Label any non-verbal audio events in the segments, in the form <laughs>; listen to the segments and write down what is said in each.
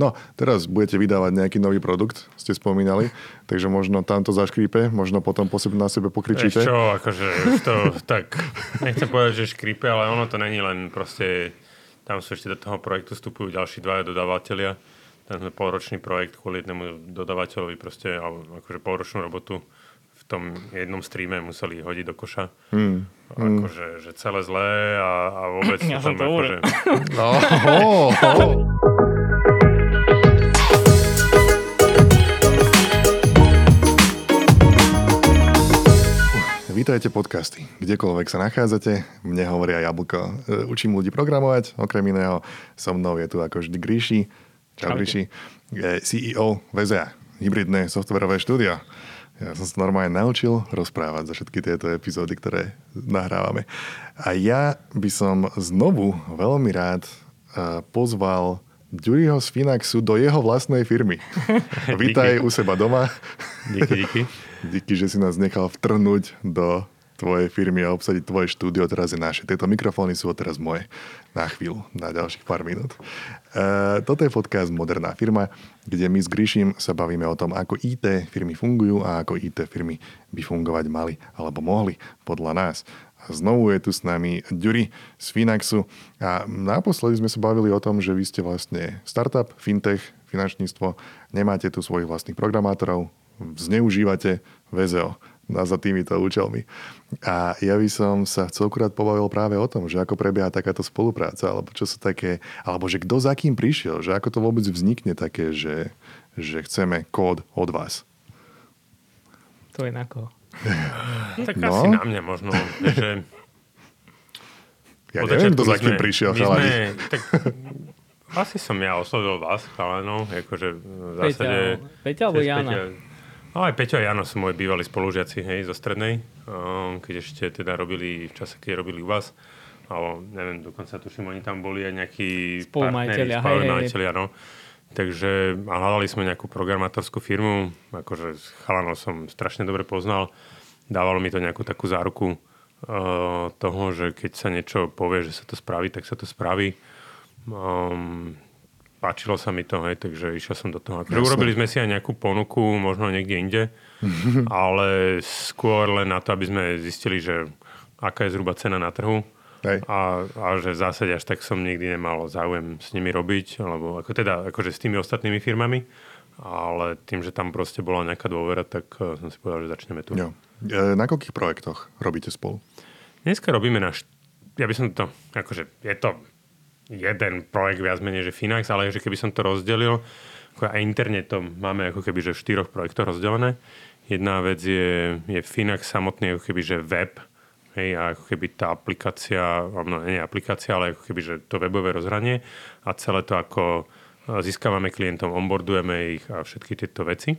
No, teraz budete vydávať nejaký nový produkt, ste spomínali, takže možno tam to zaškrípe, možno potom po sebe na sebe pokričíte. Vieš čo, akože už to <laughs> tak, nechcem povedať, že škrípe, ale ono to není len proste, tam sú ešte do toho projektu vstupujú ďalší dvaja dodávateľia. Ten sme polročný projekt kvôli jednému dodávateľovi proste, alebo akože polročnú robotu v tom jednom streame museli hodiť do koša. Hmm. Akože, že celé zlé a, a vôbec <clears throat> Ja tam som to akože... Oho, <laughs> <laughs> oho. Vítajte podcasty. Kdekoľvek sa nachádzate, mne hovoria Jablko. E, Učím ľudí programovať, okrem iného. So mnou je tu ako vždy Gríši. Čau. Gríši. Je CEO VZA, hybridné softverové štúdio. Ja som sa normálne naučil rozprávať za všetky tieto epizódy, ktoré nahrávame. A ja by som znovu veľmi rád e, pozval Ďuriho z Finaxu do jeho vlastnej firmy. <laughs> Vítaj u seba doma. Díky, díky. <laughs> Díky, že si nás nechal vtrhnúť do tvojej firmy a obsadiť tvoje štúdio, teraz je naše. Tieto mikrofóny sú teraz moje na chvíľu, na ďalších pár minút. E, toto je podcast Moderná firma, kde my s Gríšim sa bavíme o tom, ako IT firmy fungujú a ako IT firmy by fungovať mali alebo mohli podľa nás. A znovu je tu s nami Ďuri z Finaxu a naposledy sme sa bavili o tom, že vy ste vlastne startup, fintech, finančníctvo, nemáte tu svojich vlastných programátorov, zneužívate VZO na za týmito účelmi. A ja by som sa celkokrát pobavil práve o tom, že ako prebieha takáto spolupráca, alebo čo sú také, alebo že kto za kým prišiel, že ako to vôbec vznikne také, že, že chceme kód od vás. To je na koho. <laughs> Tak No. asi na mňa možno, že Ja neviem, kto za kým prišiel, chalani. tak, asi som ja oslovil vás, chalanov, akože v zásade... Peťa, Peťa alebo Jana? Peťa- No aj Peťo a Jano sú moji bývalí spolužiaci, hej, zo strednej, keď ešte teda robili, v čase, keď robili u vás, alebo neviem, dokonca tuším, oni tam boli aj nejakí Spolumajiteľia, spolumajiteľia, no. Takže a hľadali sme nejakú programátorskú firmu, akože chalanov som strašne dobre poznal, dávalo mi to nejakú takú záruku uh, toho, že keď sa niečo povie, že sa to spraví, tak sa to spraví. Um, páčilo sa mi to, hej, takže išiel som do toho. Akože urobili sme si aj nejakú ponuku, možno niekde inde, <laughs> ale skôr len na to, aby sme zistili, že aká je zhruba cena na trhu Hej. a, a že v zásade až tak som nikdy nemal záujem s nimi robiť, alebo ako teda akože s tými ostatnými firmami, ale tým, že tam proste bola nejaká dôvera, tak eh, som si povedal, že začneme tu. Jo. E, Na koľkých projektoch robíte spolu? Dneska robíme náš, ja by som to, akože je to jeden projekt viac menej, že Finax, ale že keby som to rozdelil, ako aj interne to máme ako keby, že v štyroch projektoch rozdelené. Jedna vec je, je Finax samotný, ako keby, že web, hej, a ako keby tá aplikácia, no, nie aplikácia, ale ako keby, že to webové rozhranie a celé to ako e, získavame klientom, onboardujeme ich a všetky tieto veci.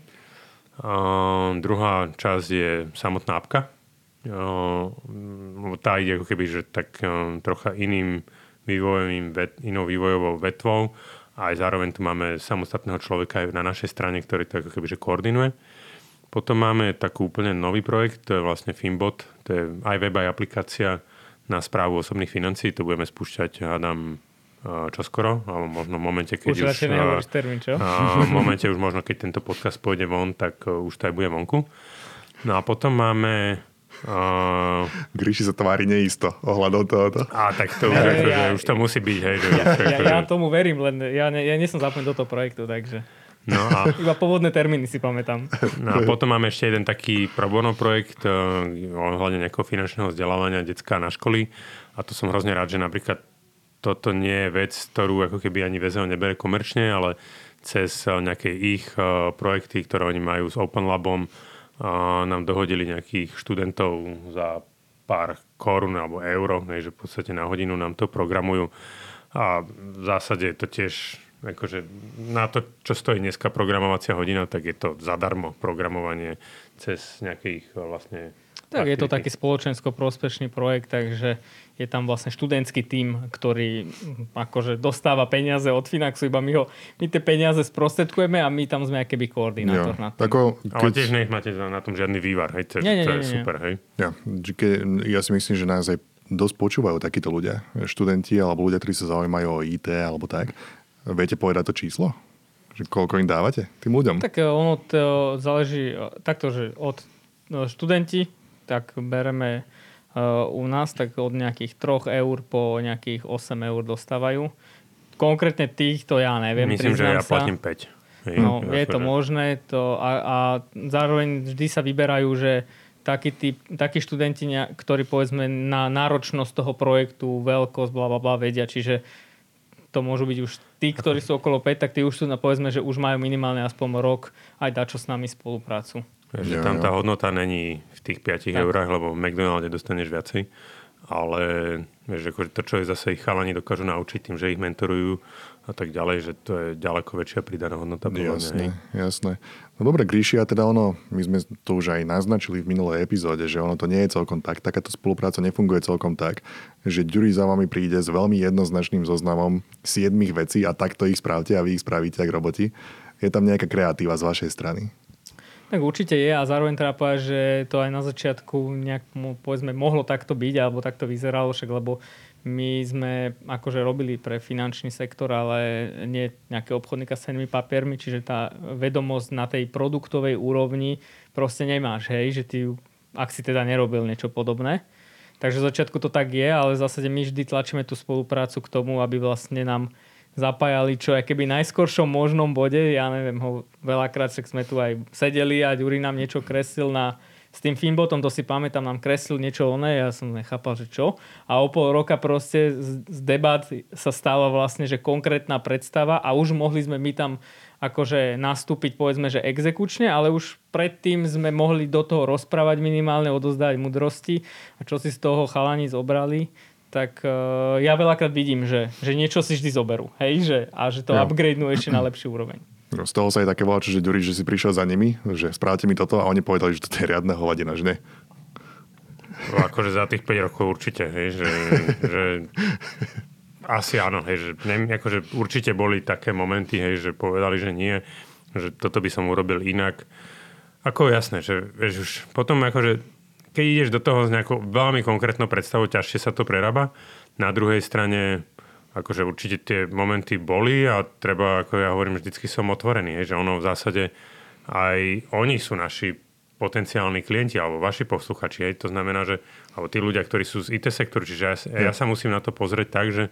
A druhá časť je samotná apka. Mm, tá ide ako keby, že tak e, trocha iným vývojovým, vet, inou vývojovou vetvou a aj zároveň tu máme samostatného človeka aj na našej strane, ktorý to ako keby, že koordinuje. Potom máme takú úplne nový projekt, to je vlastne Finbot, to je aj web, aj aplikácia na správu osobných financií, to budeme spúšťať, hádam, e, čoskoro, alebo možno v momente, keď Už už... e, termín, čo? a v momente už možno, keď tento podcast pôjde von, tak uh, už to aj bude vonku. No a potom máme... Uh, Gríši sa tvári neisto ohľadom tohoto. a tak to už, Ja- ako, ja- už to musí byť, hej. Že, Ja, už, ja, akože- ja tomu verím, len ja, ne, ja nie som zapojený do toho projektu, takže no, a, <laughs> iba pôvodné termíny si pamätám. no a potom máme ešte jeden taký pro bono projekt uh, ohľadne nejakého finančného vzdelávania detská na školy. A to som hrozne rád, že napríklad toto nie je vec, ktorú ako keby ani VZO nebere komerčne, ale cez uh, nejaké ich uh, projekty, ktoré oni majú s Open Labom, nám dohodili nejakých študentov za pár korún alebo euro, hej, že v podstate na hodinu nám to programujú. A v zásade je to tiež akože na to, čo stojí dneska programovacia hodina, tak je to zadarmo programovanie cez nejakých vlastne Tak je to taký spoločensko-prospešný projekt, takže je tam vlastne študentský tím, ktorý mm, akože dostáva peniaze od Finaxu, iba my, ho, my tie peniaze sprostredkujeme a my tam sme akéby koordinátor na to. Ako, Ale keď, tiež nemáte na tom žiadny vývar, hej, to, Nie, nie, to je nie, nie. super, hej. ja, ja si myslím, že nás aj dosť počúvajú takíto ľudia. Študenti alebo ľudia, ktorí sa zaujímajú o IT alebo tak. Viete povedať to číslo? Že koľko im dávate tým ľuďom? Tak e, ono to záleží e, takto, že od no, študenti, tak bereme uh, u nás tak od nejakých 3 eur po nejakých 8 eur dostávajú. Konkrétne týchto ja neviem. Myslím, že ja sa. platím 5. Hej, No, je to možné to a, a zároveň vždy sa vyberajú, že takí, typ, takí študenti, ktorí povedzme na náročnosť toho projektu, veľkosť, bla, bla, bla, vedia, čiže to môžu byť už tí, ktorí sú okolo 5, tak tí už sú, na, povedzme, že už majú minimálne aspoň rok aj dačo s nami spoluprácu. Že Jo, tam jo. tá hodnota není v tých 5 Tak. eurách, lebo v McDonalde dostaneš viacej. Ale vieš, akože to, čo je zase ich chalani dokážu naučiť tým, že ich mentorujú a tak ďalej, že to je ďaleko väčšia pridaná hodnota. mňa, hej. Jasné, jasné. No dobre, Gríši, a teda ono, my sme to už aj naznačili v minulej epizóde, že ono to nie je celkom tak, takáto spolupráca nefunguje celkom tak, že Ďuri za vami príde s veľmi jednoznačným zoznamom siedmých vecí a takto ich správte a vy ich spravíte ako roboti. Je tam nejaká kreatíva z vašej strany. Tak určite je a zároveň treba povedať, že to aj na začiatku nejak, povedzme, mohlo takto byť alebo takto vyzeralo, však lebo my sme akože robili pre finančný sektor, ale nie nejaké obchodníka s cenými papiermi, čiže tá vedomosť na tej produktovej úrovni proste nemáš, hej, že ty ak si teda nerobil niečo podobné. Takže v začiatku to tak je, ale v zásade my vždy tlačíme tú spoluprácu k tomu, aby vlastne nám zapájali čo aj keby najskoršom možnom bode. Ja neviem, ho veľakrát však sme tu aj sedeli a Ďuri nám niečo kreslil na s tým Finbotom, to si pamätám, nám kreslil niečo oné, ja som nechápal, že čo. A o pol roka proste z, z debat sa stala vlastne, že konkrétna predstava a už mohli sme my tam akože nastúpiť povedzme, že exekučne, ale už predtým sme mohli do toho rozprávať minimálne, odozdať mudrosti a čo si z toho chalani zobrali, tak uh, ja veľakrát vidím, že, že niečo si vždy zoberú, hej, že, a že to Jo. upgradenú ešte na lepší úroveň. Z toho sa aj také volá, že Ďuri, že si prišiel za nimi, že správte mi toto a oni povedali, že to je riadna hovadina, že nie. No, akože za tých 5 rokov určite, hej, že, že asi áno, hej, že neviem, akože určite boli také momenty, hej, že povedali, že nie, že toto by som urobil inak. Ako jasné, že vieš, už potom akože keď ideš do toho s nejakou veľmi konkrétnou predstavou, ťažšie sa to prerába. Na druhej strane akože určite tie momenty boli a treba, ako ja hovorím, vždycky som otvorený, hej, že ono v zásade aj oni sú naši potenciálni klienti alebo vaši posluchači. Hej. To znamená, že alebo tí ľudia, ktorí sú z IT sektoru, čiže ja, ja sa musím na to pozrieť tak, že,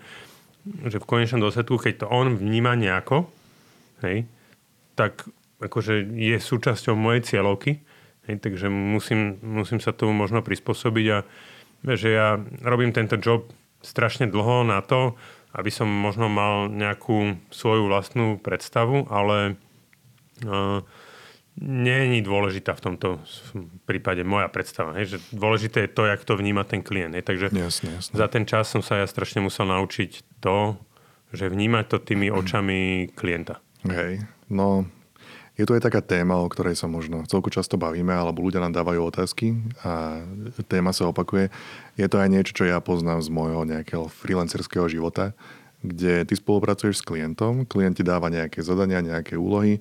že v konečnom dôsledku, keď to on vníma nejako, hej, tak akože je súčasťou mojej cieľovky, hej, takže musím, musím sa tomu možno prispôsobiť a že ja robím tento job strašne dlho na to, aby som možno mal nejakú svoju vlastnú predstavu, ale uh, nie je dôležitá v tomto prípade moja predstava. Hej, že dôležité je to, jak to vníma ten klient. Hej. Takže Jasne, jasne. za ten čas som sa ja strašne musel naučiť to, že vnímať to tými <clears throat> očami klienta. Hej, no je tu aj taká téma, o ktorej sa možno celku často bavíme, alebo ľudia nám dávajú otázky a téma sa opakuje. Je to aj niečo, čo ja poznám z môjho nejakého freelancerského života, kde ty spolupracuješ s klientom, klient ti dáva nejaké zadania, nejaké úlohy,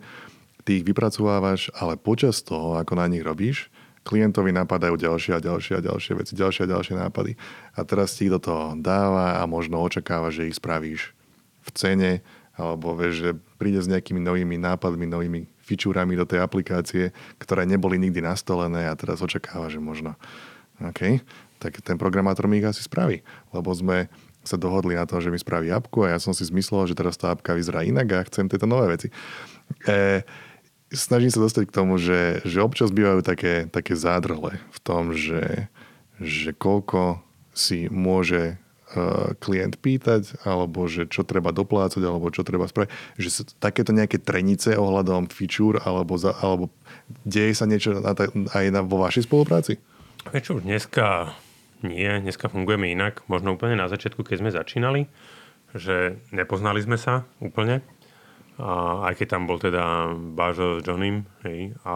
ty ich vypracovávaš, ale počas toho, ako na nich robíš, klientovi napadajú ďalšie a ďalšie a ďalšie veci, ďalšie a ďalšie nápady. A teraz ti do toho dáva a možno očakáva, že ich spravíš v cene, alebo vieš, že príde s nejakými novými nápadmi, novými fičúrami do tej aplikácie, ktoré neboli nikdy nastolené a teraz očakáva, že možno OK, tak ten programátor mi ich asi spraví, lebo sme sa dohodli na to, že mi spraví apku a ja som si zmyslel, že teraz tá apka vyzerá inak a chcem tieto nové veci. E, snažím sa dostať k tomu, že, že občas bývajú také, také zádrhle v tom, že, že koľko si môže klient pýtať, alebo že čo treba doplácať, alebo čo treba spraviť. Že sú takéto nejaké trenice ohľadom feature, alebo, za, alebo deje sa niečo na aj na, vo vašej spolupráci? Vieš čo, dneska nie, dneska fungujeme inak. Možno úplne na začiatku, keď sme začínali, že nepoznali sme sa úplne. A aj keď tam bol teda Bažo s Johnym, hej, a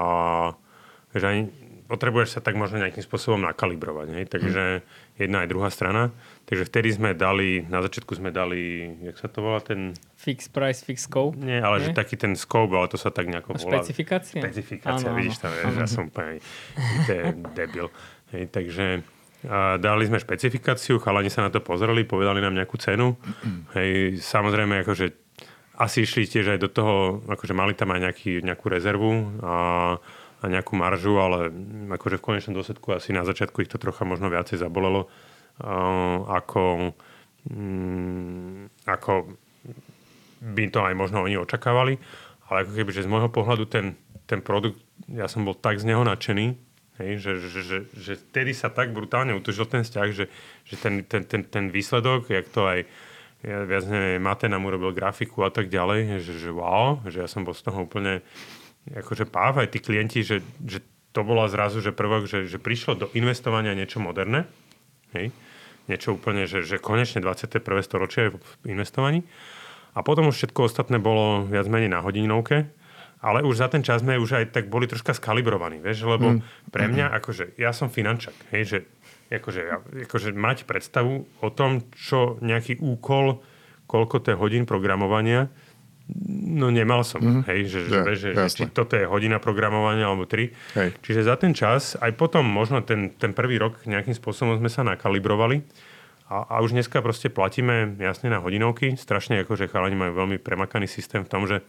že aj potrebuješ sa tak možno nejakým spôsobom nakalibrovať, hej, takže jedna aj druhá strana. Takže vtedy sme dali, na začiatku sme dali, jak sa to volá, ten, Fix price, fix scope. nie, ale že Nie? taký ten scope, ale to sa tak nejako volá. Špecifikácia? Špecifikácia, Áno, vidíš tam, áno. ja som úplne debil. Hej, takže a dali sme špecifikáciu, chalani sa na to pozreli, povedali nám nejakú cenu. Hej, samozrejme, akože asi išli tiež aj do toho, akože mali tam aj nejaký, nejakú rezervu a, a nejakú maržu, ale akože v konečnom dôsledku asi na začiatku ich to trocha možno viacej zabolelo, uh, ako, um, ako by to aj možno oni očakávali. Ale ako keby, že z môjho pohľadu ten, ten produkt, ja som bol tak z neho nadšený, hej, že, že, že, že vtedy sa tak brutálne utožil ten vzťah, že, že ten, ten, ten, ten výsledok, jak to aj ja viac neviem, Mate nám urobil grafiku a tak ďalej, že, že wow, že ja som bol z toho úplne akože páv, aj tí klienti, že, že to bola zrazu, že prvok, že, že prišlo do investovania niečo moderné, hej, niečo úplne, že, že konečne 21. storočie v investovaní. A potom už všetko ostatné bolo viac menej na hodinovke, ale už za ten čas sme už aj tak boli troška skalibrovaní, vieš, lebo mm. pre mňa, akože ja som finančak, hej, že akože, akože mať predstavu o tom, čo nejaký úkol, koľko to je hodín programovania, no nemal som, mm-hmm. hej, že, že, ja, že, že či toto je hodina programovania alebo tri. Hej. Čiže za ten čas, aj potom možno ten, ten prvý rok nejakým spôsobom sme sa nakalibrovali a, a už dneska proste platíme jasne na hodinovky. Strašne akože chalani majú veľmi premakaný systém v tom, že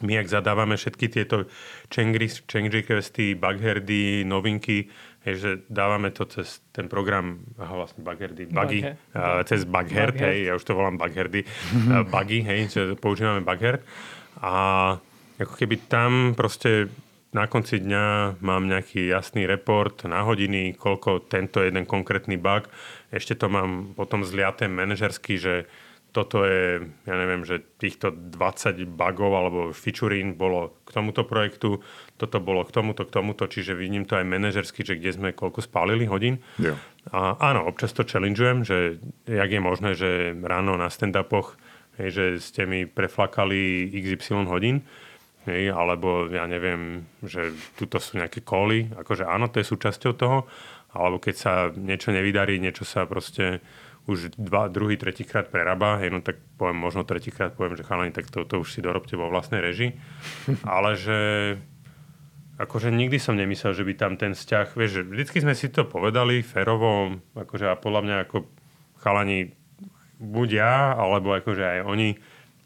my, ak zadávame všetky tieto change requesty, bugherdy, novinky, je, že dávame to cez ten program, aha, vlastne bugherdy, buggy, uh, cez bugherd, bug hej, ja už to volám bugherdy, uh, <laughs> buggy, hej, že používame bugherd. A ako keby tam proste na konci dňa mám nejaký jasný report na hodiny, koľko tento jeden konkrétny bug. Ešte to mám potom zliaté manažersky, že toto je, ja neviem, že týchto 20 bugov alebo featurín bolo k tomuto projektu, toto bolo k tomuto, k tomuto, čiže vidím to aj manažersky, že kde sme koľko spálili hodín. Jo. A áno, občas to challengeujem, že jak je možné, že ráno na stand-upoch, hej, že ste mi preflakali XY hodín, hej, alebo ja neviem, že tuto sú nejaké koly, akože áno, to je súčasťou toho, alebo keď sa niečo nevydarí, niečo sa proste už dva, druhý, tretíkrát prerába, hej, no tak poviem, možno tretíkrát poviem, že chalani, tak to, to už si dorobte vo vlastnej reži. <laughs> Ale že akože nikdy som nemyslel, že by tam ten vzťah, vieš, že vždycky sme si to povedali férovo, akože a podľa mňa ako chalani buď ja, alebo akože aj oni,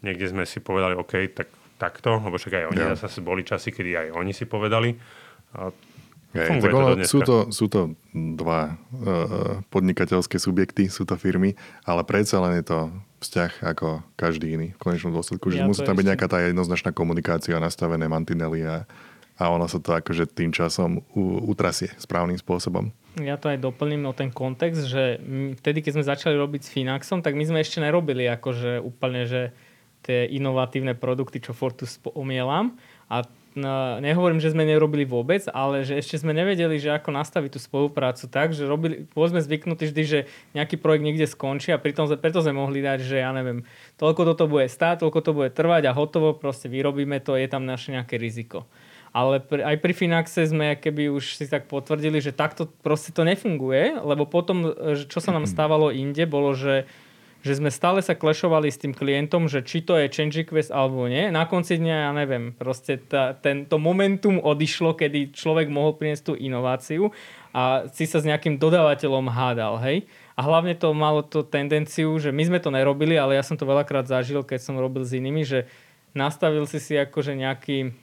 niekde sme si povedali, OK, tak takto, lebo však aj oni ja. zase boli časy, kedy aj oni si povedali. A Hej, tak ono, to sú, to, sú to dva uh, podnikateľské subjekty, sú to firmy, ale predsa len je to vzťah ako každý iný v konečnom dôsledku, že ja musí tam byť nejaká tá jednoznačná komunikácia, nastavené mantinely a, a ono sa to akože tým časom u, utrasie správnym spôsobom. Ja to aj doplním o ten kontext, že vtedy, keď sme začali robiť s Finaxom, tak my sme ešte nerobili akože úplne, že tie inovatívne produkty, čo Fortus omielam. A nehovorím, že sme nerobili vôbec, ale že ešte sme nevedeli, že ako nastaviť tú spoluprácu tak, že robili, boli sme zvyknutí vždy, že nejaký projekt niekde skončí a pritom, preto sme mohli dať, že ja neviem, toľko toto bude stáť, toľko to bude trvať a hotovo, proste vyrobíme to, je tam naše nejaké riziko. Ale pr- aj pri Finaxe sme keby už si tak potvrdili, že takto proste to nefunguje, lebo potom, čo sa nám <clears throat> stávalo inde, bolo, že že sme stále sa klešovali s tým klientom, že či to je change request alebo nie. Na konci dňa, ja neviem, proste tá, tento momentum odišlo, kedy človek mohol priniesť tú inováciu a si sa s nejakým dodávateľom hádal, hej. A hlavne to malo to tendenciu, že my sme to nerobili, ale ja som to veľakrát zažil, keď som robil s inými, že nastavil si si akože nejaký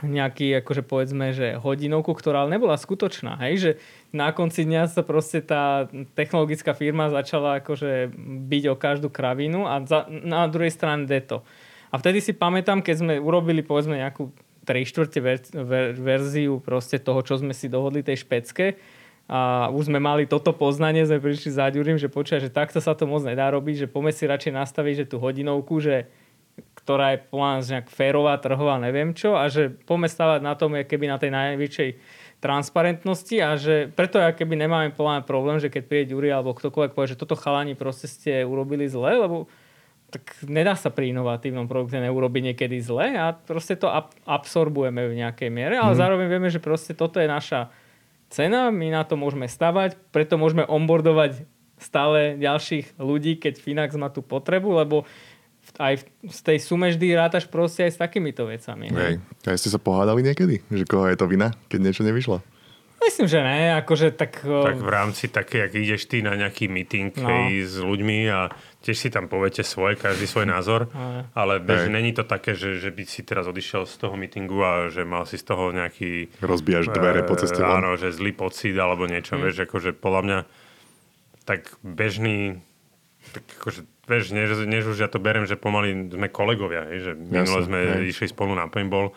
nejaký, akože povedzme, že hodinovku, ktorá ale nebola skutočná, hej, že na konci dňa sa proste tá technologická firma začala akože byť o každú kravinu a za, na druhej strane deto. A vtedy si pamätám, keď sme urobili povedzme nejakú 3 štvrte ver, ver, verziu proste toho, čo sme si dohodli tej špecke a už sme mali toto poznanie, sme prišli za Ďurím, že počúva, že takto sa to moc nedá robiť, že poďme si radšej nastaviť, že tú hodinovku, že ktorá je podľa nás nejak férová, trhová, neviem čo a že poďme stavať na tom, keby na tej najväčšej transparentnosti a že preto ja keby nemáme podľa problém, že keď príde Ďuri alebo ktokoľvek povie, že toto chalani proste ste urobili zle, lebo tak nedá sa pri inovatívnom produkte neurobiť niekedy zle a proste to ab- absorbujeme v nejakej miere, ale mm. zároveň vieme, že proste toto je naša cena, my na to môžeme stavať, preto môžeme onboardovať stále ďalších ľudí, keď Finax má tú potrebu, lebo aj z tej sume vždy rátaš proste aj s takýmito vecami. Hej. A ste sa pohádali niekedy? Že koho je to vina, keď niečo nevyšlo? Myslím, že ne, akože tak... Tak v rámci také, ak ideš ty na nejaký meeting no. hej, s ľuďmi a tiež si tam poviete svoje, každý svoj názor, ale bež, není to také, že, že by si teraz odišiel z toho meetingu a že mal si z toho nejaký... Rozbíjaš dvere po ceste von. Áno, že zlý pocit alebo niečo, mm. vieš, akože podľa mňa tak bežný, tak akože, vieš, než, než už ja to berem, že pomaly sme kolegovia, hej, že minule sme hej. išli spolu na paintball,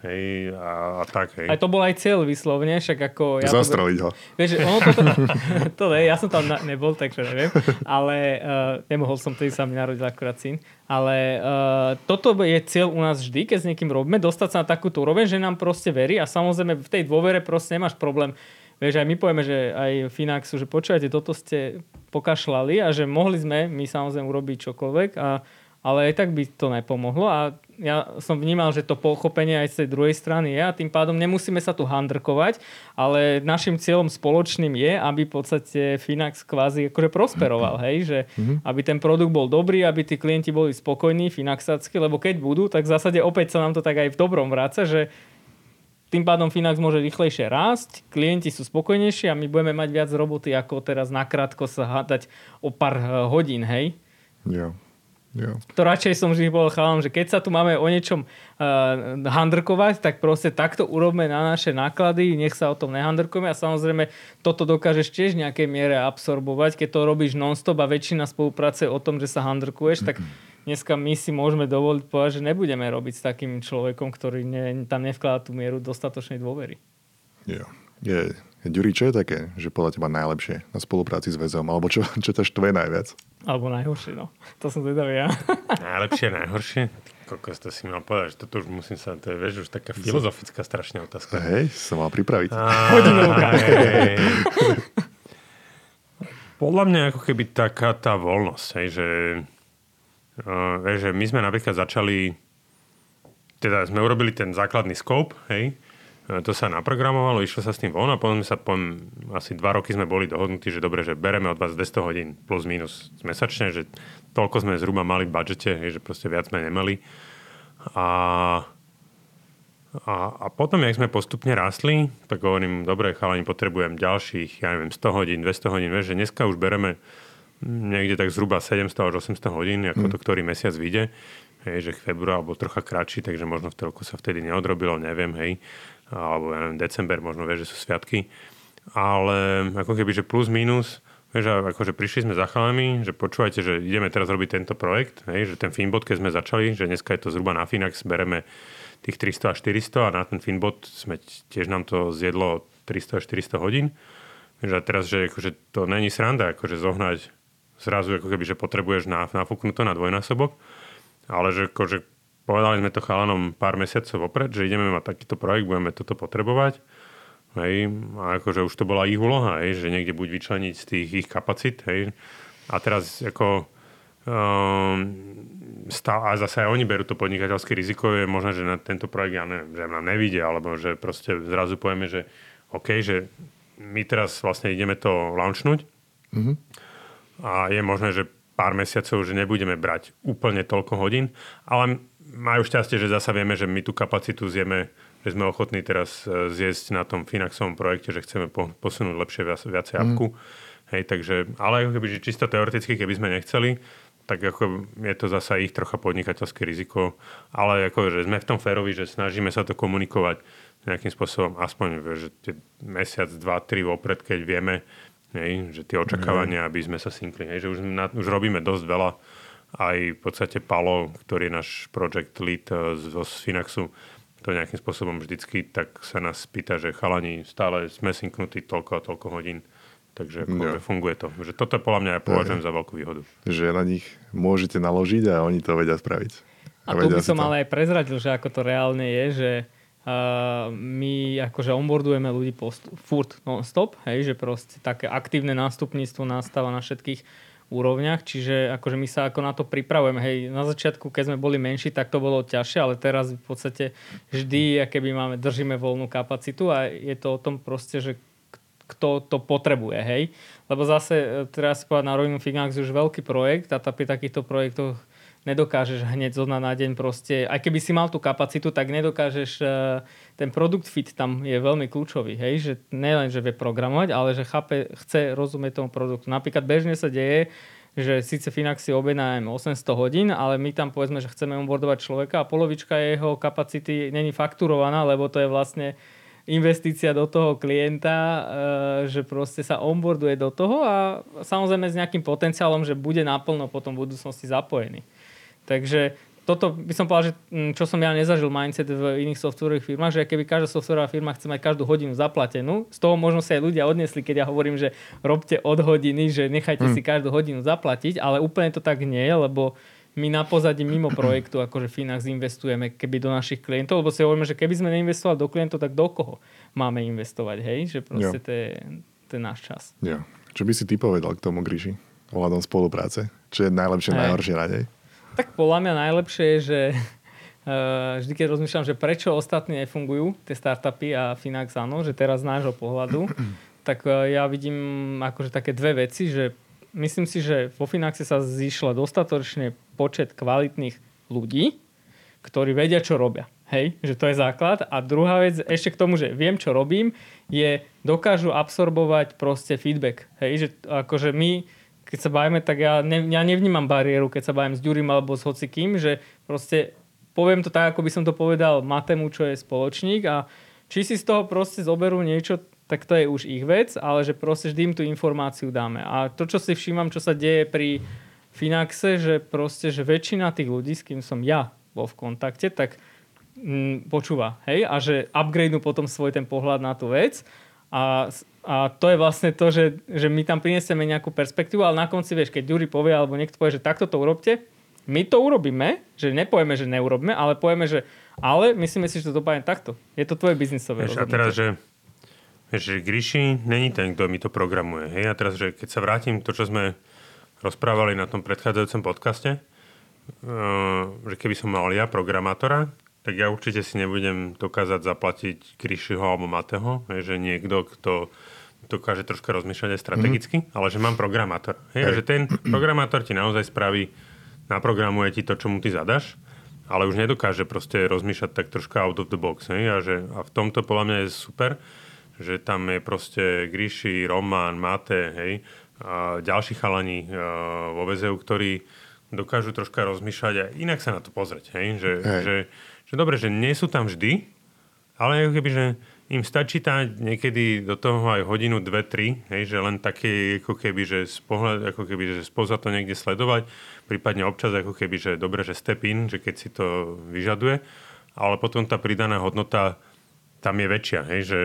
Hej, a, a tak, hej. Aj to bol aj cieľ vyslovne, však ako... Ja Zastreliť ho. Vieš, ono to, to, <laughs> to ne, ja som tam na, nebol, takže neviem, ale uh, nemohol som, tedy sa mi narodil akurát syn, ale uh, toto je cieľ u nás vždy, keď s niekým robíme, dostať sa na takúto úroveň, že nám proste verí a samozrejme v tej dôvere proste nemáš problém. Vieš, aj my povieme, že aj Finaxu, že počúvajte, toto ste pokašľali a že mohli sme my samozrejme urobiť čokoľvek a ale aj tak by to nepomohlo a ja som vnímal, že to pochopenie aj z tej druhej strany je a tým pádom nemusíme sa tu handrkovať, ale našim cieľom spoločným je, aby v podstate Finax kvázi akože prosperoval, hej, že mm-hmm. aby ten produkt bol dobrý, aby tí klienti boli spokojní, Finaxacky, lebo keď budú, tak v zásade opäť sa nám to tak aj v dobrom vráca, že tým pádom Finax môže rýchlejšie rásť, klienti sú spokojnejší a my budeme mať viac roboty, ako teraz nakrátko sa hádať o pár eh, hodín, hej? Jo. Jo. To radšej som vždy bol chalám, že keď sa tu máme o niečom uh, handrkovať, tak proste takto urobme na naše náklady, nech sa o tom nehandrkujeme a samozrejme toto dokážeš tiež v nejakej miere absorbovať, keď to robíš non-stop a väčšina spolupráce o tom, že sa handrkuješ, tak dneska my si môžeme dovoliť povedať, že nebudeme robiť s takým človekom, ktorý ne, tam nevkladá tú mieru dostatočnej dôvery. Jo. Je, Ďuri, čo je také, že podľa teba najlepšie na spolupráci s väzom? Alebo čo, čo ťa štve najviac? Alebo najhoršie, no. To som teda ja. <laughs> najlepšie, najhoršie? Koľko to si mal povedať, že toto už musím sa, to je vieš, už taká filozofická strašná otázka. Hej, som mal pripraviť. Podľa mňa ako keby taká tá voľnosť, hej, že, uh, že my sme napríklad začali, teda sme urobili ten základný scope, hej, to sa naprogramovalo, išlo sa s tým von a potom sa po asi dva roky sme boli dohodnutí, že dobre, že bereme od vás 200 hodín plus minus mesačne, že toľko sme zhruba mali v budžete, že proste viac sme nemali. A, a, a potom, jak sme postupne rastli, tak hovorím, dobre, chalani, potrebujem ďalších, ja neviem, 100 hodín, 200 hodín, vieš, že dneska už bereme niekde tak zhruba 700 až 800 hodín, ako mm. to ktorý mesiac vyjde. Hej, že február bol trocha kratší, takže možno v toľko sa vtedy neodrobilo, neviem, hej alebo ja neviem, december, možno vieš, že sú sviatky. Ale ako keby, že plus minus, vieš, akože prišli sme za chalami, že počúvajte, že ideme teraz robiť tento projekt, hej, že ten Finbot, keď sme začali, že dneska je to zhruba na Finax, bereme tých 300 až 400 a na ten Finbot sme tiež nám to zjedlo 300 až 400 hodín. Že teraz, že akože to není sranda, akože zohnať zrazu, ako keby, že potrebuješ nafúknuto na dvojnásobok, ale že akože Povedali sme to chalanom pár mesiacov opred, že ideme mať takýto projekt, budeme toto potrebovať. Hej, a akože už to bola ich úloha, hej, že niekde buď vyčleniť z tých ich kapacít, hej. A teraz ako um, stav, a zase aj oni berú to podnikateľské riziko, je možné, že na tento projekt ja neviem, že nám nevíde, alebo že proste zrazu povieme, že OK, že my teraz vlastne ideme to launchnúť mm-hmm. A je možné, že pár mesiacov, že nebudeme brať úplne toľko hodín, ale majú šťastie, že zasa vieme, že my tú kapacitu zjeme, že sme ochotní teraz e, zjesť na tom Finaxovom projekte, že chceme po, posunúť lepšie viac, viacej mm. apku. Hej, takže, ale ako keby, čisto teoreticky, keby sme nechceli, tak ako je to zasa ich trocha podnikateľské riziko, ale ako, že sme v tom férovi, že snažíme sa to komunikovať nejakým spôsobom, aspoň že mesiac, dva, tri vopred, keď vieme, hej, že tie očakávania, mm. aby sme sa synkli, hej, že už, na, už robíme dosť veľa aj v podstate Palo, ktorý je náš project lead eh, z, z Finaxu, to nejakým spôsobom vždycky, tak sa nás pýta, že chalani, stále sme synknutí toľko a toľko hodín. Takže ako, funguje to. Že toto podľa mňa ja považujem za veľkú výhodu. Že na nich môžete naložiť a oni to vedia spraviť. A, a tu by som to... ale aj prezradil, že ako to reálne je, že My akože onboardujeme ľudí post, furt non-stop, hej, že proste také aktívne nástupníctvo nastáva na všetkých úrovniach, čiže akože my sa ako na to pripravujeme. Hej, na začiatku, keď sme boli menší, tak to bolo ťažšie, ale teraz v podstate vždy, keby máme, držíme voľnú kapacitu a je to o tom proste, že kto to potrebuje, hej. Lebo zase, e, teraz povedať na rovinu Finax už veľký projekt a pri takýchto projektoch nedokážeš hneď zo dna na deň proste, aj keby si mal tú kapacitu, tak nedokážeš, e, ten produkt fit tam je veľmi kľúčový, hej, že nielen, že vie programovať, ale že chápe, chce rozumieť tomu produktu. Napríklad bežne sa deje, že síce Finax si objedná 800 hodín, ale my tam povedzme, že chceme onboardovať človeka a polovička jeho kapacity není fakturovaná, lebo to je vlastne investícia do toho klienta, e, že proste sa onboarduje do toho a samozrejme s nejakým potenciálom, že bude naplno potom v budúcnosti zapojený. Takže toto by som povedal, že mm, čo som ja nezažil mindset v iných softwarových firmách, že keby každá softwarová firma chce mať každú hodinu zaplatenú, z toho možno sa aj ľudia odnesli, keď ja hovorím, že robte od hodiny, že nechajte hmm. si každú hodinu zaplatiť, ale úplne to tak nie lebo my na pozadí mimo <clears throat> projektu, akože Finax investujeme keby do našich klientov, lebo si hovoríme, že keby sme neinvestovali do klientov, tak do koho máme investovať, hej? Že proste to je, to je náš čas. Ja. Čo by si ty povedal k tomu, Gríši? Ohľadom spolupráce? Čo je najlepšie, hey. najhoršie na nej? Tak podľa mňa najlepšie je, že uh, <laughs> vždy keď rozmýšľam, že prečo ostatní nefungujú, tie startupy a Finax áno, že teraz z nášho pohľadu, <clears throat> tak uh, ja vidím akože také dve veci, že myslím si, že vo Finaxe sa zišla dostatočne počet kvalitných ľudí, ktorí vedia, čo robia. Hej, že to je základ. A druhá vec, ešte k tomu, že viem, čo robím, je dokážu absorbovať proste feedback. Hej, že akože my keď sa bavíme, tak ja, ne, ja nevnímam bariéru, keď sa bavím s Ďurim alebo s hocikým, že proste poviem to tak, ako by som to povedal Matemu, čo je spoločník a či si z toho proste zoberú niečo, tak to je už ich vec, ale že proste vždy im tú informáciu dáme. A to, čo si všímam, čo sa deje pri Finaxe, že proste, že väčšina tých ľudí, s kým som ja bol v kontakte, tak mm, počúva, hej, a že upgradenú potom svoj ten pohľad na tú vec a, a to je vlastne to, že, že my tam prinesieme nejakú perspektívu, ale na konci, vieš, keď Ďuri povie, alebo niekto povie, že takto to urobte, my to urobíme, že nepovieme, že neurobíme, ale povieme, že ale myslíme si, že to dopadne takto. Je to tvoje biznisové vieš, A teraz, že, že Gríši není ten, kto mi to programuje. Hej? A teraz, že keď sa vrátim to, čo sme rozprávali na tom predchádzajúcom podcaste, uh, že keby som mal ja programátora, tak ja určite si nebudem dokázať zaplatiť Kryšiho alebo Mateho, že niekto, kto dokáže troška rozmýšľať aj strategicky, mm. ale že mám programátor. Hej, hey. že ten programátor ti naozaj spraví, naprogramuje ti to, čo mu ty zadaš, ale už nedokáže proste rozmýšľať tak troška out of the box. Hej, a, že, a v tomto podľa mňa je super, že tam je proste Gríši, Roman, Mate, hej, a ďalší chalani uh, vo VZU, ktorí dokážu troška rozmýšľať a inak sa na to pozrieť. Hej, že, hey. že že dobre, že nie sú tam vždy, ale ako keby, že im stačí tá niekedy do toho aj hodinu, dve, tri, hej, že len také ako keby, že z pohľad, ako keby, že spoza to niekde sledovať, prípadne občas ako keby, že dobre, že step in, že keď si to vyžaduje, ale potom tá pridaná hodnota tam je väčšia, hej, že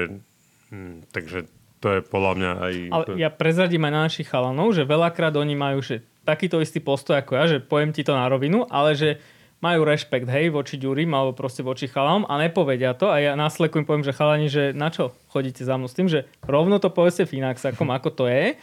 hm, takže to je podľa mňa aj... Ale ja prezradím aj na našich chalanov, že veľakrát oni majú že takýto istý postoj ako ja, že poviem ti to na rovinu, ale že majú rešpekt, hej, voči Ďurim alebo proste voči chalam a nepovedia to. A ja na sleku im poviem, že chalani, že na čo chodíte za mnou s tým, že rovno to povedzte Finaxakom, ako to je.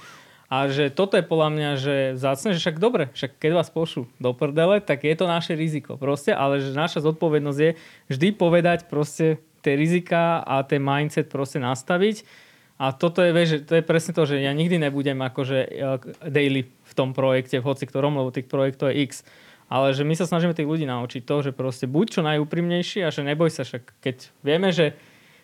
A že toto je podľa mňa, že zácne, že však dobre, však keď vás pošú do prdele, tak je to naše riziko proste, ale že naša zodpovednosť je vždy povedať proste tie rizika a ten mindset proste nastaviť. A toto je, vieš, to je presne to, že ja nikdy nebudem akože eh, daily v tom projekte, v hoci ktorom, lebo tých projektov je x ale že my sa snažíme tých ľudí naučiť to, že proste buď čo najúprimnejší a že neboj sa však, keď vieme, že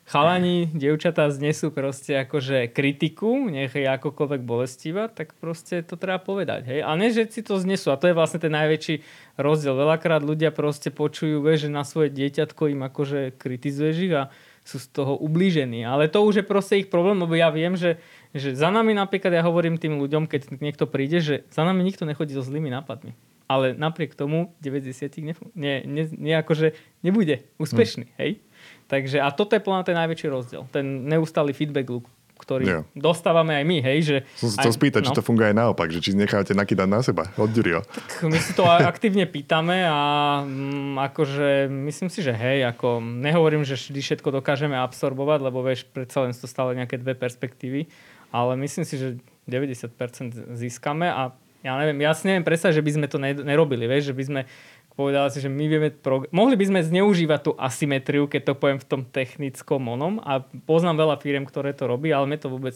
chalani, dievčatá znesú proste akože kritiku, nech je akokoľvek bolestivá, tak proste to treba povedať. Hej? A ne, že si to znesú. A to je vlastne ten najväčší rozdiel. Veľakrát ľudia proste počujú, že na svoje dieťatko im akože kritizuješ ich a sú z toho ublížení. Ale to už je proste ich problém, lebo ja viem, že, že za nami napríklad, ja hovorím tým ľuďom, keď niekto príde, že za nami nikto nechodí so zlými nápadmi ale napriek tomu 90 nefú, nie, nie, nie akože nebude úspešný, hmm. hej? Takže a toto je plná ten najväčší rozdiel. Ten neustály feedback loop, ktorý yeah. dostávame aj my, hej? Že Som sa chcel spýtať, no. či to funguje aj naopak, že či necháte nakýdať na seba od Ďurio. Tak my si to aktívne pýtame a m, mm, akože myslím si, že hej, ako nehovorím, že vždy všetko dokážeme absorbovať, lebo vieš, predsa len to stále nejaké dve perspektívy, ale myslím si, že 90% získame a ja neviem, ja si neviem predstaviť, že by sme to nerobili, vieš, že by sme povedali si, že my vieme, prog- mohli by sme zneužívať tú asymetriu, keď to poviem v tom technickom onom a poznám veľa firiem, ktoré to robí, ale mne to vôbec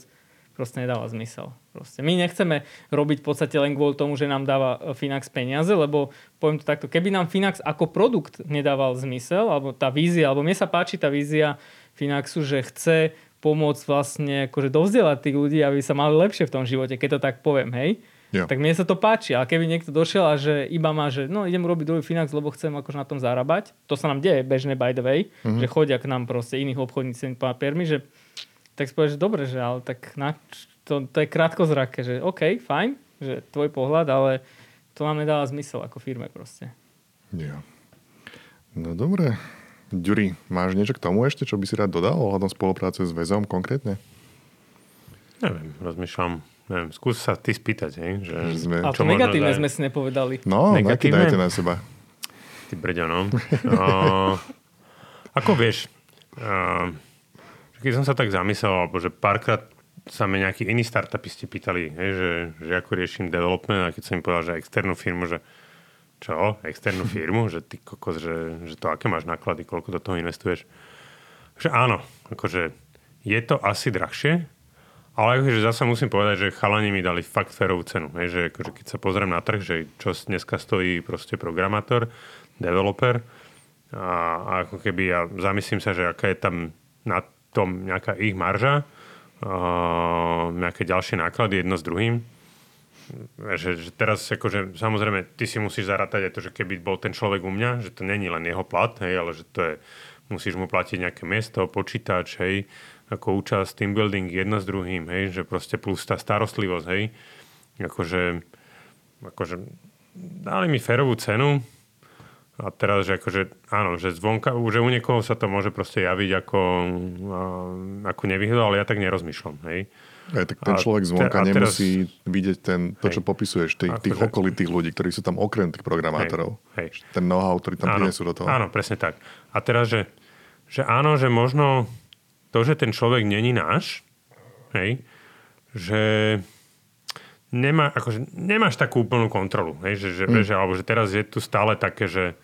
proste nedáva zmysel. Proste. My nechceme robiť v podstate len kvôli tomu, že nám dáva e, Finax peniaze, lebo poviem to takto, keby nám Finax ako produkt nedával zmysel, alebo tá vízia, alebo mne sa páči tá vízia Finaxu, že chce pomôcť vlastne akože dovzdelať tých ľudí, aby sa mali lepšie v tom živote, keď to tak poviem, hej Jo. Tak mne sa to páči, ale keby niekto došiel a že iba má, že no idem urobiť druhý Finax, lebo chcem akože na tom zarábať, to sa nám deje bežne by the way, mm-hmm. že chodia k nám proste iných obchodníci s papiermi, že tak si povieš, že dobre, že ale tak na, to, to je krátko zrake, že OK, fajn, že tvoj pohľad, ale to nám nedáva zmysel ako firme proste. Jo. No dobre. Ďuri, máš niečo k tomu ešte, čo by si rád dodal ohľadom spolupráce s väzom konkrétne? Neviem, rozmýšľam. Neviem, skús sa ty spýtať, hej? Že, sme- A čo to možno negatívne daj- sme si nepovedali. No, Negatívne? nakydajte na seba. Ty brďo, no. <laughs> uh, ako vieš, uh, keď som sa tak zamyslel, alebo že párkrát sa mi nejakí iní startupisti pýtali, hej, že, že ako riešim development a keď som im povedal, že externú firmu, že čo, externú firmu, že ty kokos, že, že to aké máš náklady, koľko do toho investuješ. Že áno, akože je to asi drahšie, ale akože zase musím povedať, že chalani mi dali fakt férovú cenu. Hej, že akože keď sa pozriem na trh, že čo dneska stojí proste programátor, developer a, a ako keby ja zamyslím sa, že aká je tam na tom nejaká ich marža, a, nejaké ďalšie náklady jedno s druhým. Že, že teraz akože, samozrejme, ty si musíš zarátať aj to, že keby bol ten človek u mňa, že to není len jeho plat, hej, ale že to je, musíš mu platiť nejaké miesto, počítač, hej, ako účasť, team building jedno s druhým, hej, že proste plus tá starostlivosť, hej, akože, akože dali mi férovú cenu a teraz, že akože, áno, že zvonka, že u niekoho sa to môže proste javiť ako, ako nevýhoda, ale ja tak nerozmýšľam, hej. Aj tak ten človek zvonka a teraz- nemusí vidieť ten, to, čo Hej. popisuješ, tých, tých Akože- okolitých ľudí, ktorí sú tam okrem tých programátorov. Hej. Ten know-how, ktorý tam prinesú do toho. Áno, presne tak. A teraz, že, že áno, že možno to, že ten človek není náš, hej, že nemá, akože, nemáš takú úplnú kontrolu, hej, že, že, mm. že, alebo že teraz je tu stále také, že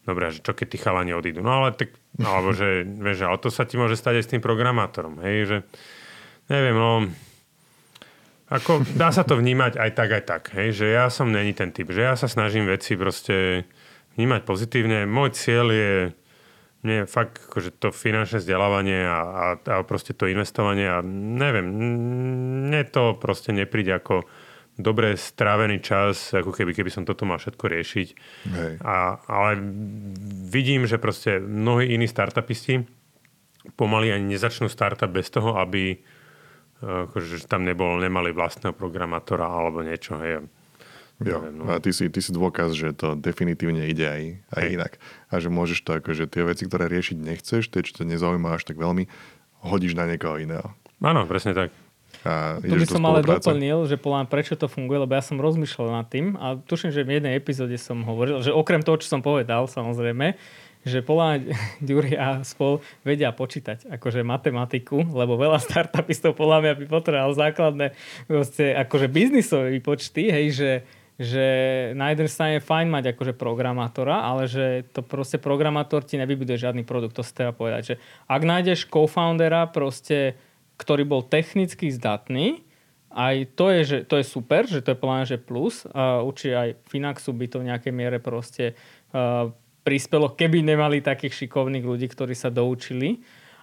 Dobre, že čo keď tí chalani odídu. No ale tak, alebo že, <laughs> vieš, že, ale to sa ti môže stať aj s tým programátorom, hej, že neviem, no ako dá sa to vnímať aj tak, aj tak, hej, že ja som není ten typ, že ja sa snažím veci proste vnímať pozitívne. Môj cieľ je nie, fakt akože to finančné vzdelávanie a, a, a proste to investovanie a neviem, mne to proste nepríde ako dobre strávený čas, ako keby, keby som toto mal všetko riešiť. Hej. A, ale vidím, že proste mnohí iní startupisti pomaly ani nezačnú startup bez toho, aby akože, že tam nebol, nemali vlastného programátora alebo niečo. Hej. Jo. Neviem, no. A ty si, ty si dôkaz, že to definitívne ide aj, aj Hej. inak. A že môžeš to, akože tie veci, ktoré riešiť nechceš, tie, čo ťa nezaujíma až tak veľmi, hodíš na niekoho iného. Áno, presne tak. A Tu by som ale doplnil, že podľa prečo to funguje, lebo ja som rozmýšľal nad tým a tuším, že v jednej epizóde som hovoril, že okrem toho, čo som povedal, samozrejme, že podľa <laughs> Ďuri a spol vedia počítať akože matematiku, lebo veľa startupistov podľa mňa by potreboval základné proste, akože biznisové výpočty, hej, že že na jednej strane je fajn mať akože programátora, ale že to proste programátor ti nevybuduje žiadny produkt, to treba povedať. Že ak nájdeš co-foundera proste, ktorý bol technicky zdatný, aj to je, že, to je super, že to je plán, že plus. A určite aj Finaxu by to v nejakej miere proste uh, prispelo, keby nemali takých šikovných ľudí, ktorí sa doučili.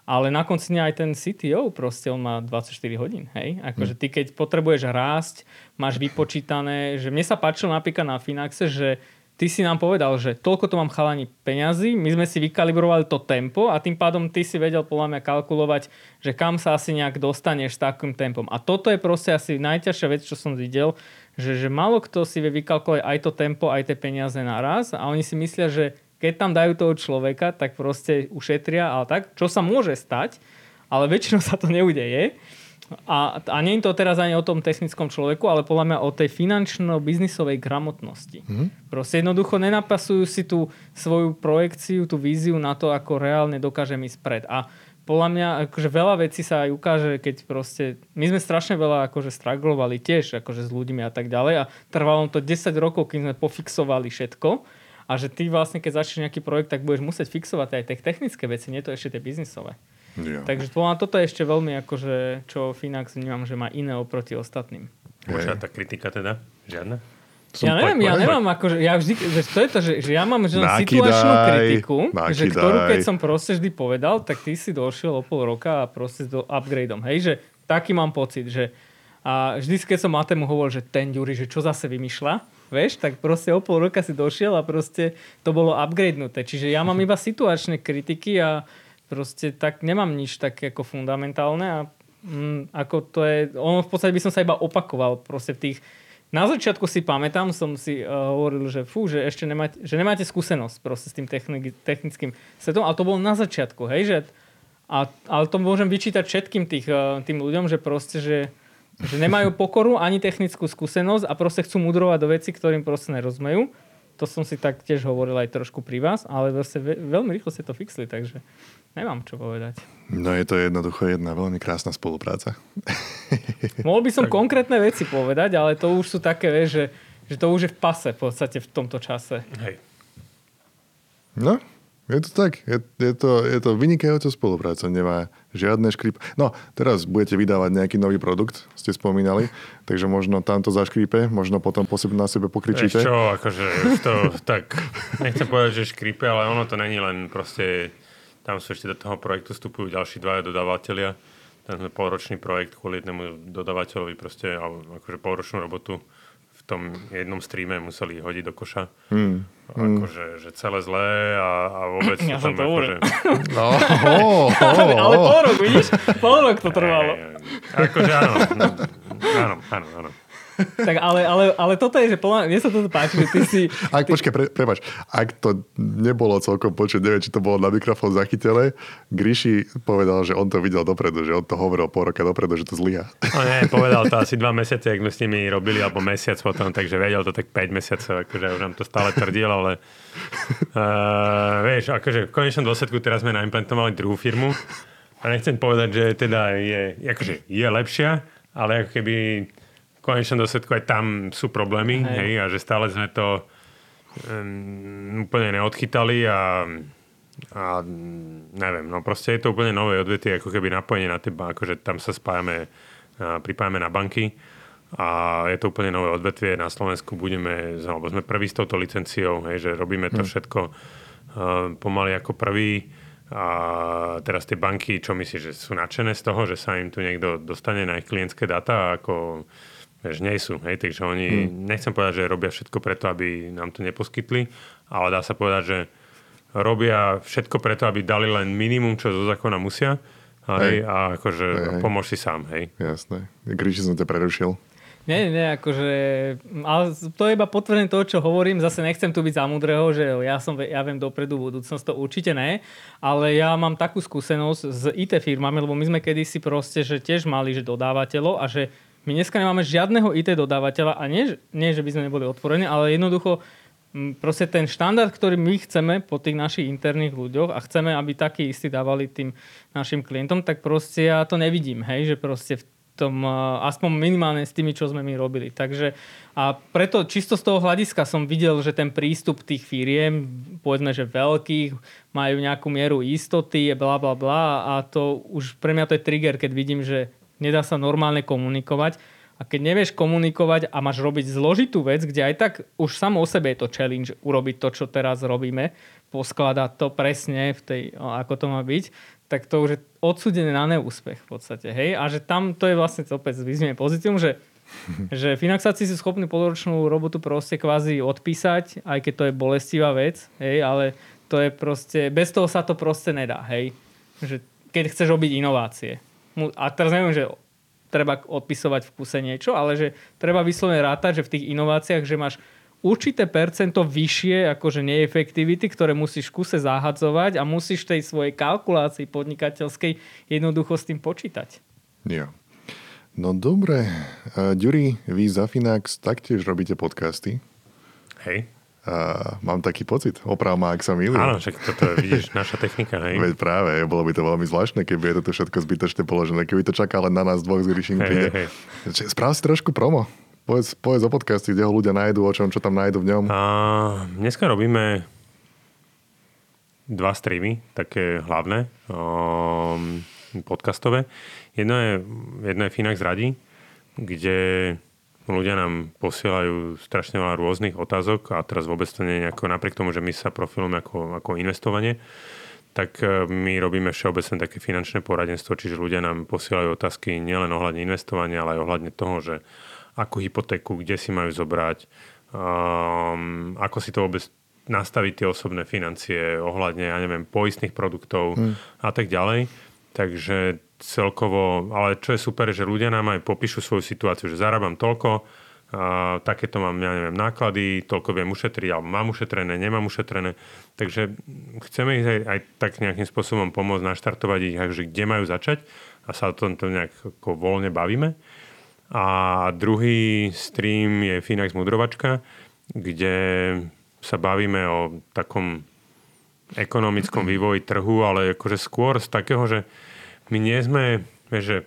Ale na konci dňa aj ten CTO proste, on má 24 hodín, hej? Akože ty keď potrebuješ rásť, máš vypočítané, že mne sa páčilo napríklad na Finaxe, že ty si nám povedal, že toľko to mám chalani peňazí, my sme si vykalibrovali to tempo a tým pádom ty si vedel podľa mňa kalkulovať, že kam sa asi nejak dostaneš s takým tempom. A toto je proste asi najťažšia vec, čo som videl, že, že málo kto si vie vykalkulovať aj to tempo, aj tie peniaze naraz a oni si myslia, že keď tam dajú toho človeka, tak proste ušetria, ale tak, čo sa môže stať, ale väčšinou sa to neudeje. A, a nie je to teraz ani o tom technickom človeku, ale podľa mňa o tej finančno-biznisovej gramotnosti. Mm-hmm. Proste jednoducho nenapasujú si tú svoju projekciu, tú víziu na to, ako reálne dokážem ísť pred. A podľa mňa akože veľa vecí sa aj ukáže, keď proste... My sme strašne veľa akože straglovali tiež akože s ľuďmi a tak ďalej a trvalo to 10 rokov, kým sme pofixovali všetko a že ty vlastne, keď začneš nejaký projekt, tak budeš musieť fixovať aj tie technické veci, nie to ešte tie biznisové. Jo. Takže mňa toto je ešte veľmi akože, čo Finax vnímam, že má iné oproti ostatným. Možná tá kritika teda? Žiadna? Som ja neviem, ja nemám akože, ja vždy, že to je to, že, že ja mám že Nakydaj, situačnú kritiku, že nakydaj. ktorú keď som proste vždy povedal, tak ty si došiel o pol roka a proste s do upgradeom. Hej, že taký mám pocit, že A vždy, keď som Matemu hovoril, že ten Ďuri, že čo zase vymýšľa, vieš, tak proste o pol roka si došiel a proste to bolo upgradenuté. Čiže ja mám <laughs> iba situačné kritiky a proste tak nemám nič také ako fundamentálne a mm, ako to je, ono v podstate by som sa iba opakoval proste v tých na začiatku si pamätám, som si uh, hovoril, že fú, že ešte nemáte, že nemáte skúsenosť proste s tým techni- technickým svetom, ale to bolo na začiatku, hej, že a, ale to môžem vyčítať všetkým tých, uh, tým ľuďom, že proste, že, že nemajú pokoru ani technickú skúsenosť a proste chcú mudrovať do veci, ktorým proste nerozumejú. To som si tak tiež hovoril aj trošku pri vás, ale vlastne veľmi rýchlo ste to fixli, takže Nemám čo povedať. No je to jednoducho jedna veľmi krásna spolupráca. <laughs> Mohol by som tak. konkrétne veci povedať, ale to už sú také, vieš, že, že to už je v pase v podstate v tomto čase. Hej. No, je to tak. Je, je, to, je to vynikajúca spolupráca. Nemá žiadne škríp. No, teraz budete vydávať nejaký nový produkt, ste spomínali, takže možno tamto zaškrípe, možno potom po sebe, na sebe pokričíte. Čo, akože to <laughs> tak, nechcem povedať, že škrípe, ale ono to není len proste tam sú ešte do toho projektu vstupujú ďalší dvaja dodávateľia. Ten polročný projekt kvôli jednému dodávateľovi proste, akože polročnú robotu tom jednom streame museli hodiť do koša. Hmm. Akože že celé zlé a, a vôbec <clears throat> ja to tam akože... No, oh, oh, oh. Ale pol rok, vidíš? Pol rok to trvalo. akože áno. No, áno, áno, áno tak ale, ale, ale toto je, že podľa mne sa toto páči, že ty si... Ak, ty... Počkaj, pre, prepač, ak to nebolo celkom počuť, neviem, či to bolo na mikrofón zachytené, Gríši povedal, že on to videl dopredu, že on to hovoril pol roka dopredu, že to zlyha. No nie, povedal to asi dva mesiace, ak sme s nimi robili, alebo mesiac potom, takže vedel to tak 5 mesiacov, akože už nám to stále tvrdil, ale uh, vieš, akože v konečnom dôsledku teraz sme naimplementovali druhú firmu a nechcem povedať, že teda je, akože je lepšia, ale ako keby konečnom dôsledku aj tam sú problémy, hej. hej, a že stále sme to um, úplne neodchytali a, a neviem, no proste je to úplne nové odvetie, ako keby napojenie na teba, akože tam sa spájame, pripájame na banky a je to úplne nové odvetvie. Na Slovensku budeme, alebo sme prví s touto licenciou, hej, že robíme to hm. všetko uh, pomaly ako prvý a teraz tie banky, čo myslíš, že sú nadšené z toho, že sa im tu niekto dostane na ich klientské data ako Vieš, nie sú, hej, takže oni, hmm. nechcem povedať, že robia všetko preto, aby nám to neposkytli, ale dá sa povedať, že robia všetko preto, aby dali len minimum, čo zo zákona musia, hej, hej. a akože hej, hej. pomôž si sám, hej. Jasné. Gríši som ťa prerušil. Nie, nie, akože, ale to je iba potvrdenie toho, čo hovorím, zase nechcem tu byť za múdreho, že ja, som, ja viem dopredu budúcnosť, to určite ne, ale ja mám takú skúsenosť s IT firmami, lebo my sme kedysi proste, že tiež mali, že dodávateľov a že my dneska nemáme žiadneho IT dodávateľa a nie, nie že by sme neboli otvorení, ale jednoducho proste ten štandard, ktorý my chceme po tých našich interných ľuďoch a chceme, aby taký istý dávali tým našim klientom, tak proste ja to nevidím, hej, že proste v tom, aspoň minimálne s tými, čo sme my robili. Takže a preto čisto z toho hľadiska som videl, že ten prístup tých firiem, povedzme, že veľkých, majú nejakú mieru istoty, bla bla bla a to už pre mňa to je trigger, keď vidím, že nedá sa normálne komunikovať. A keď nevieš komunikovať a máš robiť zložitú vec, kde aj tak už samo o sebe je to challenge urobiť to, čo teraz robíme, poskladať to presne v tej, ako to má byť, tak to už je odsudené na neúspech v podstate. Hej? A že tam to je vlastne opäť zvýzme pozícium, že <laughs> že finaxáci sú schopní polročnú robotu proste kvázi odpísať, aj keď to je bolestivá vec, hej, ale to je proste, bez toho sa to proste nedá, hej. Že keď chceš robiť inovácie a teraz neviem, že treba odpisovať v kuse niečo, ale že treba vyslovene rátať, že v tých inováciách, že máš určité percento vyššie akože neefektivity, ktoré musíš v kuse zahadzovať a musíš tej svojej kalkulácii podnikateľskej jednoducho s tým počítať. Jo. No dobre. Uh, Ďuri, vy za Finax taktiež robíte podcasty. Hej. A mám taký pocit, oprav ma, ak sa milím. Áno, však toto je, vidíš, <laughs> naša technika, hej. Veď práve, bolo by to veľmi zvláštne, keby je toto všetko zbytočne položené, keby to čaká len na nás dvoch z Gríšim príde. Hej, hej. Správ si trošku promo. Povedz, povedz o podcasti, kde ho ľudia nájdú, o čom, čo tam nájdú v ňom. A, dneska robíme dva streamy, také hlavné, um, podcastové. Jedno je, jedno je Finax Radi, kde ľudia nám posielajú strašne veľa rôznych otázok a teraz vôbec to nie je nejako, napriek tomu, že my sa profilujeme ako, ako investovanie, tak e, my robíme všeobecné také finančné poradenstvo, čiže ľudia nám posielajú otázky nielen ohľadne investovania, ale aj ohľadne toho, že akú hypotéku, kde si majú zobrať, um, ako si to vôbec nastaviť tie osobné financie ohľadne, ja neviem, poistných produktov hmm. a tak ďalej. Takže celkovo, ale čo je super, že ľudia nám aj popíšu svoju situáciu, že zarábam toľko, a takéto mám, ja neviem, náklady, toľko viem ušetriť, alebo mám ušetrené, nemám ušetrené. Takže chceme ich aj, aj tak nejakým spôsobom pomôcť naštartovať ich, že kde majú začať a sa o tomto nejak ako voľne bavíme. A druhý stream je Finax Mudrovačka, kde sa bavíme o takom ekonomickom vývoji trhu, ale akože skôr z takého, že my nie sme, vieš, že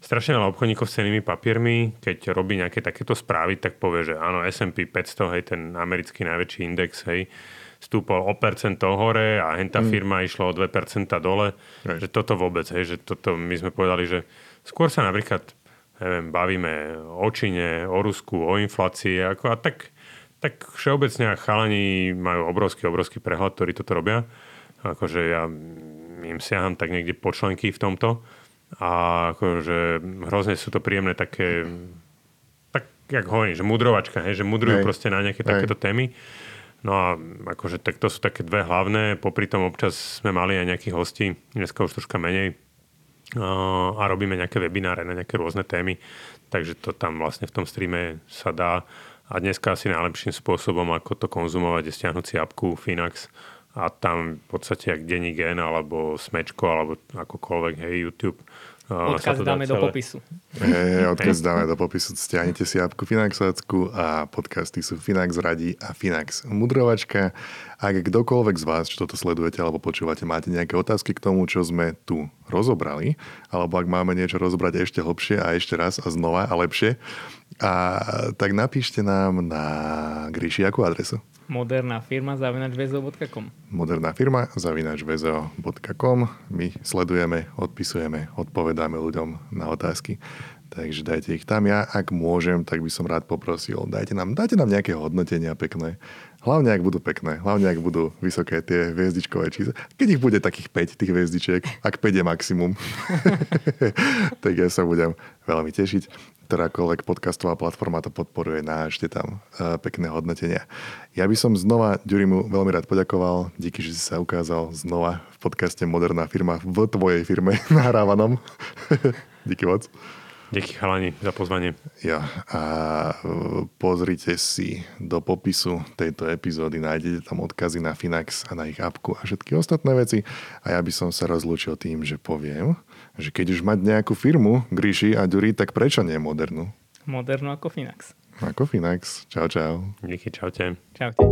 strašne veľa obchodníkov s cenými papiermi, keď robí nejaké takéto správy, tak povie, že áno, S&P 500, hej, ten americký najväčší index, hej, stúpol o percento hore a henta mm. firma išla o 2% dole. Hej. Že toto vôbec, hej, že toto my sme povedali, že skôr sa napríklad neviem, bavíme o Číne, o Rusku, o inflácii ako, a tak, tak všeobecne chalani majú obrovský, obrovský prehľad, ktorí toto robia. Akože ja im siaham tak niekde po členky v tomto a akože hrozne sú to príjemné také tak, jak hovorím, že mudrovačka, hej, že mudrujú hej. proste na nejaké hej. takéto témy. No a akože tak to sú také dve hlavné, popri tom občas sme mali aj nejakých hostí, dneska už troška menej a robíme nejaké webináre na nejaké rôzne témy, takže to tam vlastne v tom streame sa dá a dneska asi najlepším spôsobom, ako to konzumovať, je stiahnuť si apku Finax a tam v podstate jak denní gen alebo smečko alebo akokoľvek, hej, YouTube. Odkaz dáme celé. do popisu. Hej, odkaz dáme do popisu. Stiahnete si apku Finaxovacku a podcasty sú Finax radí a Finax mudrovačka. Ak kdokoľvek z vás, čo toto sledujete alebo počúvate, máte nejaké otázky k tomu, čo sme tu rozobrali, alebo ak máme niečo rozobrať ešte hlbšie a ešte raz a znova a lepšie, a tak napíšte nám na Gríši akú adresu? Moderná firma zavinačvezo.com Moderná firma zavinačvezo.com My sledujeme, odpisujeme, odpovedáme ľuďom na otázky. Takže dajte ich tam. Ja, ak môžem, tak by som rád poprosil, dajte nám, dajte nám nejaké hodnotenia pekné. Hlavne, ak budú pekné. Hlavne, ak budú vysoké tie hviezdičkové čísla. Keď ich bude takých 5, tých hviezdičiek, ak 5 je maximum, <laughs> tak ja sa budem veľmi tešiť ktorákoľvek podcastová platforma to podporuje, nášte tam uh, pekné hodnotenia. Ja by som znova Ďurimu veľmi rád poďakoval. Díky, že si sa ukázal znova v podcaste Moderná firma v tvojej firme <laughs> nahrávanom. Díky moc. Díky chalani za pozvanie. Ja, a pozrite si do popisu tejto epizódy, nájdete tam odkazy na Finax a na ich apku a všetky ostatné veci. A ja by som sa rozlúčil tým, že poviem, že keď už mať nejakú firmu, Gríši a Ďuri, tak prečo nie modernú? Modernú ako Finax. Ako Finax. Čau, čau. Díky, čaute. Čaute.